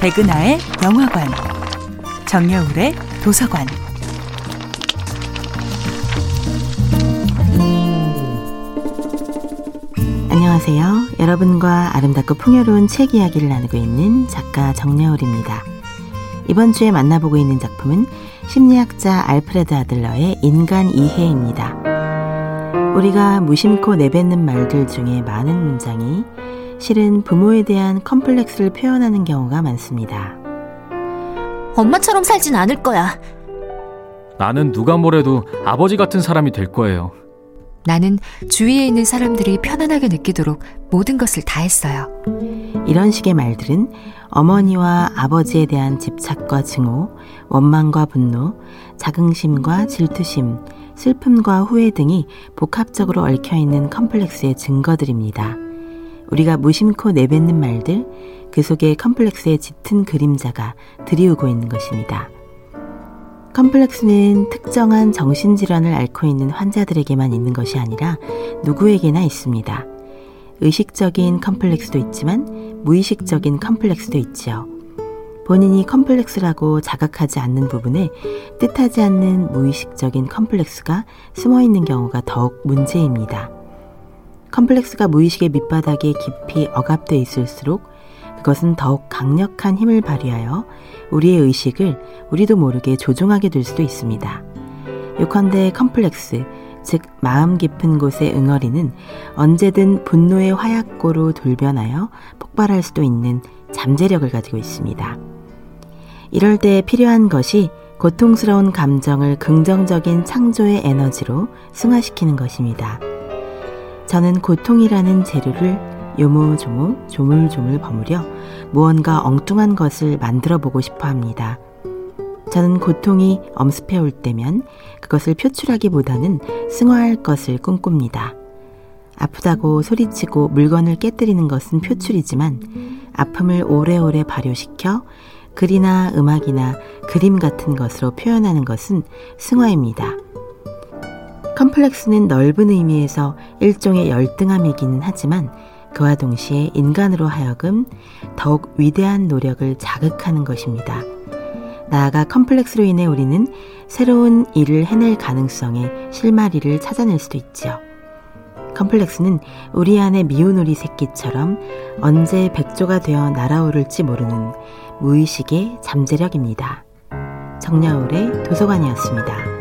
백은하의 영화관, 정여울의 도서관. 안녕하세요. 여러분과 아름답고 풍요로운 책 이야기를 나누고 있는 작가 정여울입니다. 이번 주에 만나보고 있는 작품은 심리학자 알프레드 아들러의 인간 이해입니다. 우리가 무심코 내뱉는 말들 중에 많은 문장이 실은 부모에 대한 컴플렉스를 표현하는 경우가 많습니다. 엄마처럼 살진 않을 거야. 나는 누가 뭐래도 아버지 같은 사람이 될 거예요. 나는 주위에 있는 사람들이 편안하게 느끼도록 모든 것을 다 했어요. 이런 식의 말들은 어머니와 아버지에 대한 집착과 증오, 원망과 분노, 자긍심과 질투심, 슬픔과 후회 등이 복합적으로 얽혀 있는 컴플렉스의 증거들입니다. 우리가 무심코 내뱉는 말들, 그 속에 컴플렉스의 짙은 그림자가 드리우고 있는 것입니다. 컴플렉스는 특정한 정신질환을 앓고 있는 환자들에게만 있는 것이 아니라 누구에게나 있습니다. 의식적인 컴플렉스도 있지만 무의식적인 컴플렉스도 있지요. 본인이 컴플렉스라고 자각하지 않는 부분에 뜻하지 않는 무의식적인 컴플렉스가 숨어 있는 경우가 더욱 문제입니다. 컴플렉스가 무의식의 밑바닥에 깊이 억압돼 있을수록 그것은 더욱 강력한 힘을 발휘하여 우리의 의식을 우리도 모르게 조종하게 될 수도 있습니다. 요컨대 컴플렉스, 즉 마음 깊은 곳의 응어리는 언제든 분노의 화약고로 돌변하여 폭발할 수도 있는 잠재력을 가지고 있습니다. 이럴 때 필요한 것이 고통스러운 감정을 긍정적인 창조의 에너지로 승화시키는 것입니다. 저는 고통이라는 재료를 요모조모 조물조물 버무려 무언가 엉뚱한 것을 만들어 보고 싶어 합니다. 저는 고통이 엄습해 올 때면 그것을 표출하기보다는 승화할 것을 꿈꿉니다. 아프다고 소리치고 물건을 깨뜨리는 것은 표출이지만 아픔을 오래오래 발효시켜 글이나 음악이나 그림 같은 것으로 표현하는 것은 승화입니다. 컴플렉스는 넓은 의미에서 일종의 열등함이기는 하지만 그와 동시에 인간으로 하여금 더욱 위대한 노력을 자극하는 것입니다. 나아가 컴플렉스로 인해 우리는 새로운 일을 해낼 가능성에 실마리를 찾아낼 수도 있죠. 컴플렉스는 우리 안의 미운 오리 새끼처럼 언제 백조가 되어 날아오를지 모르는 무의식의 잠재력입니다. 정야울의 도서관이었습니다.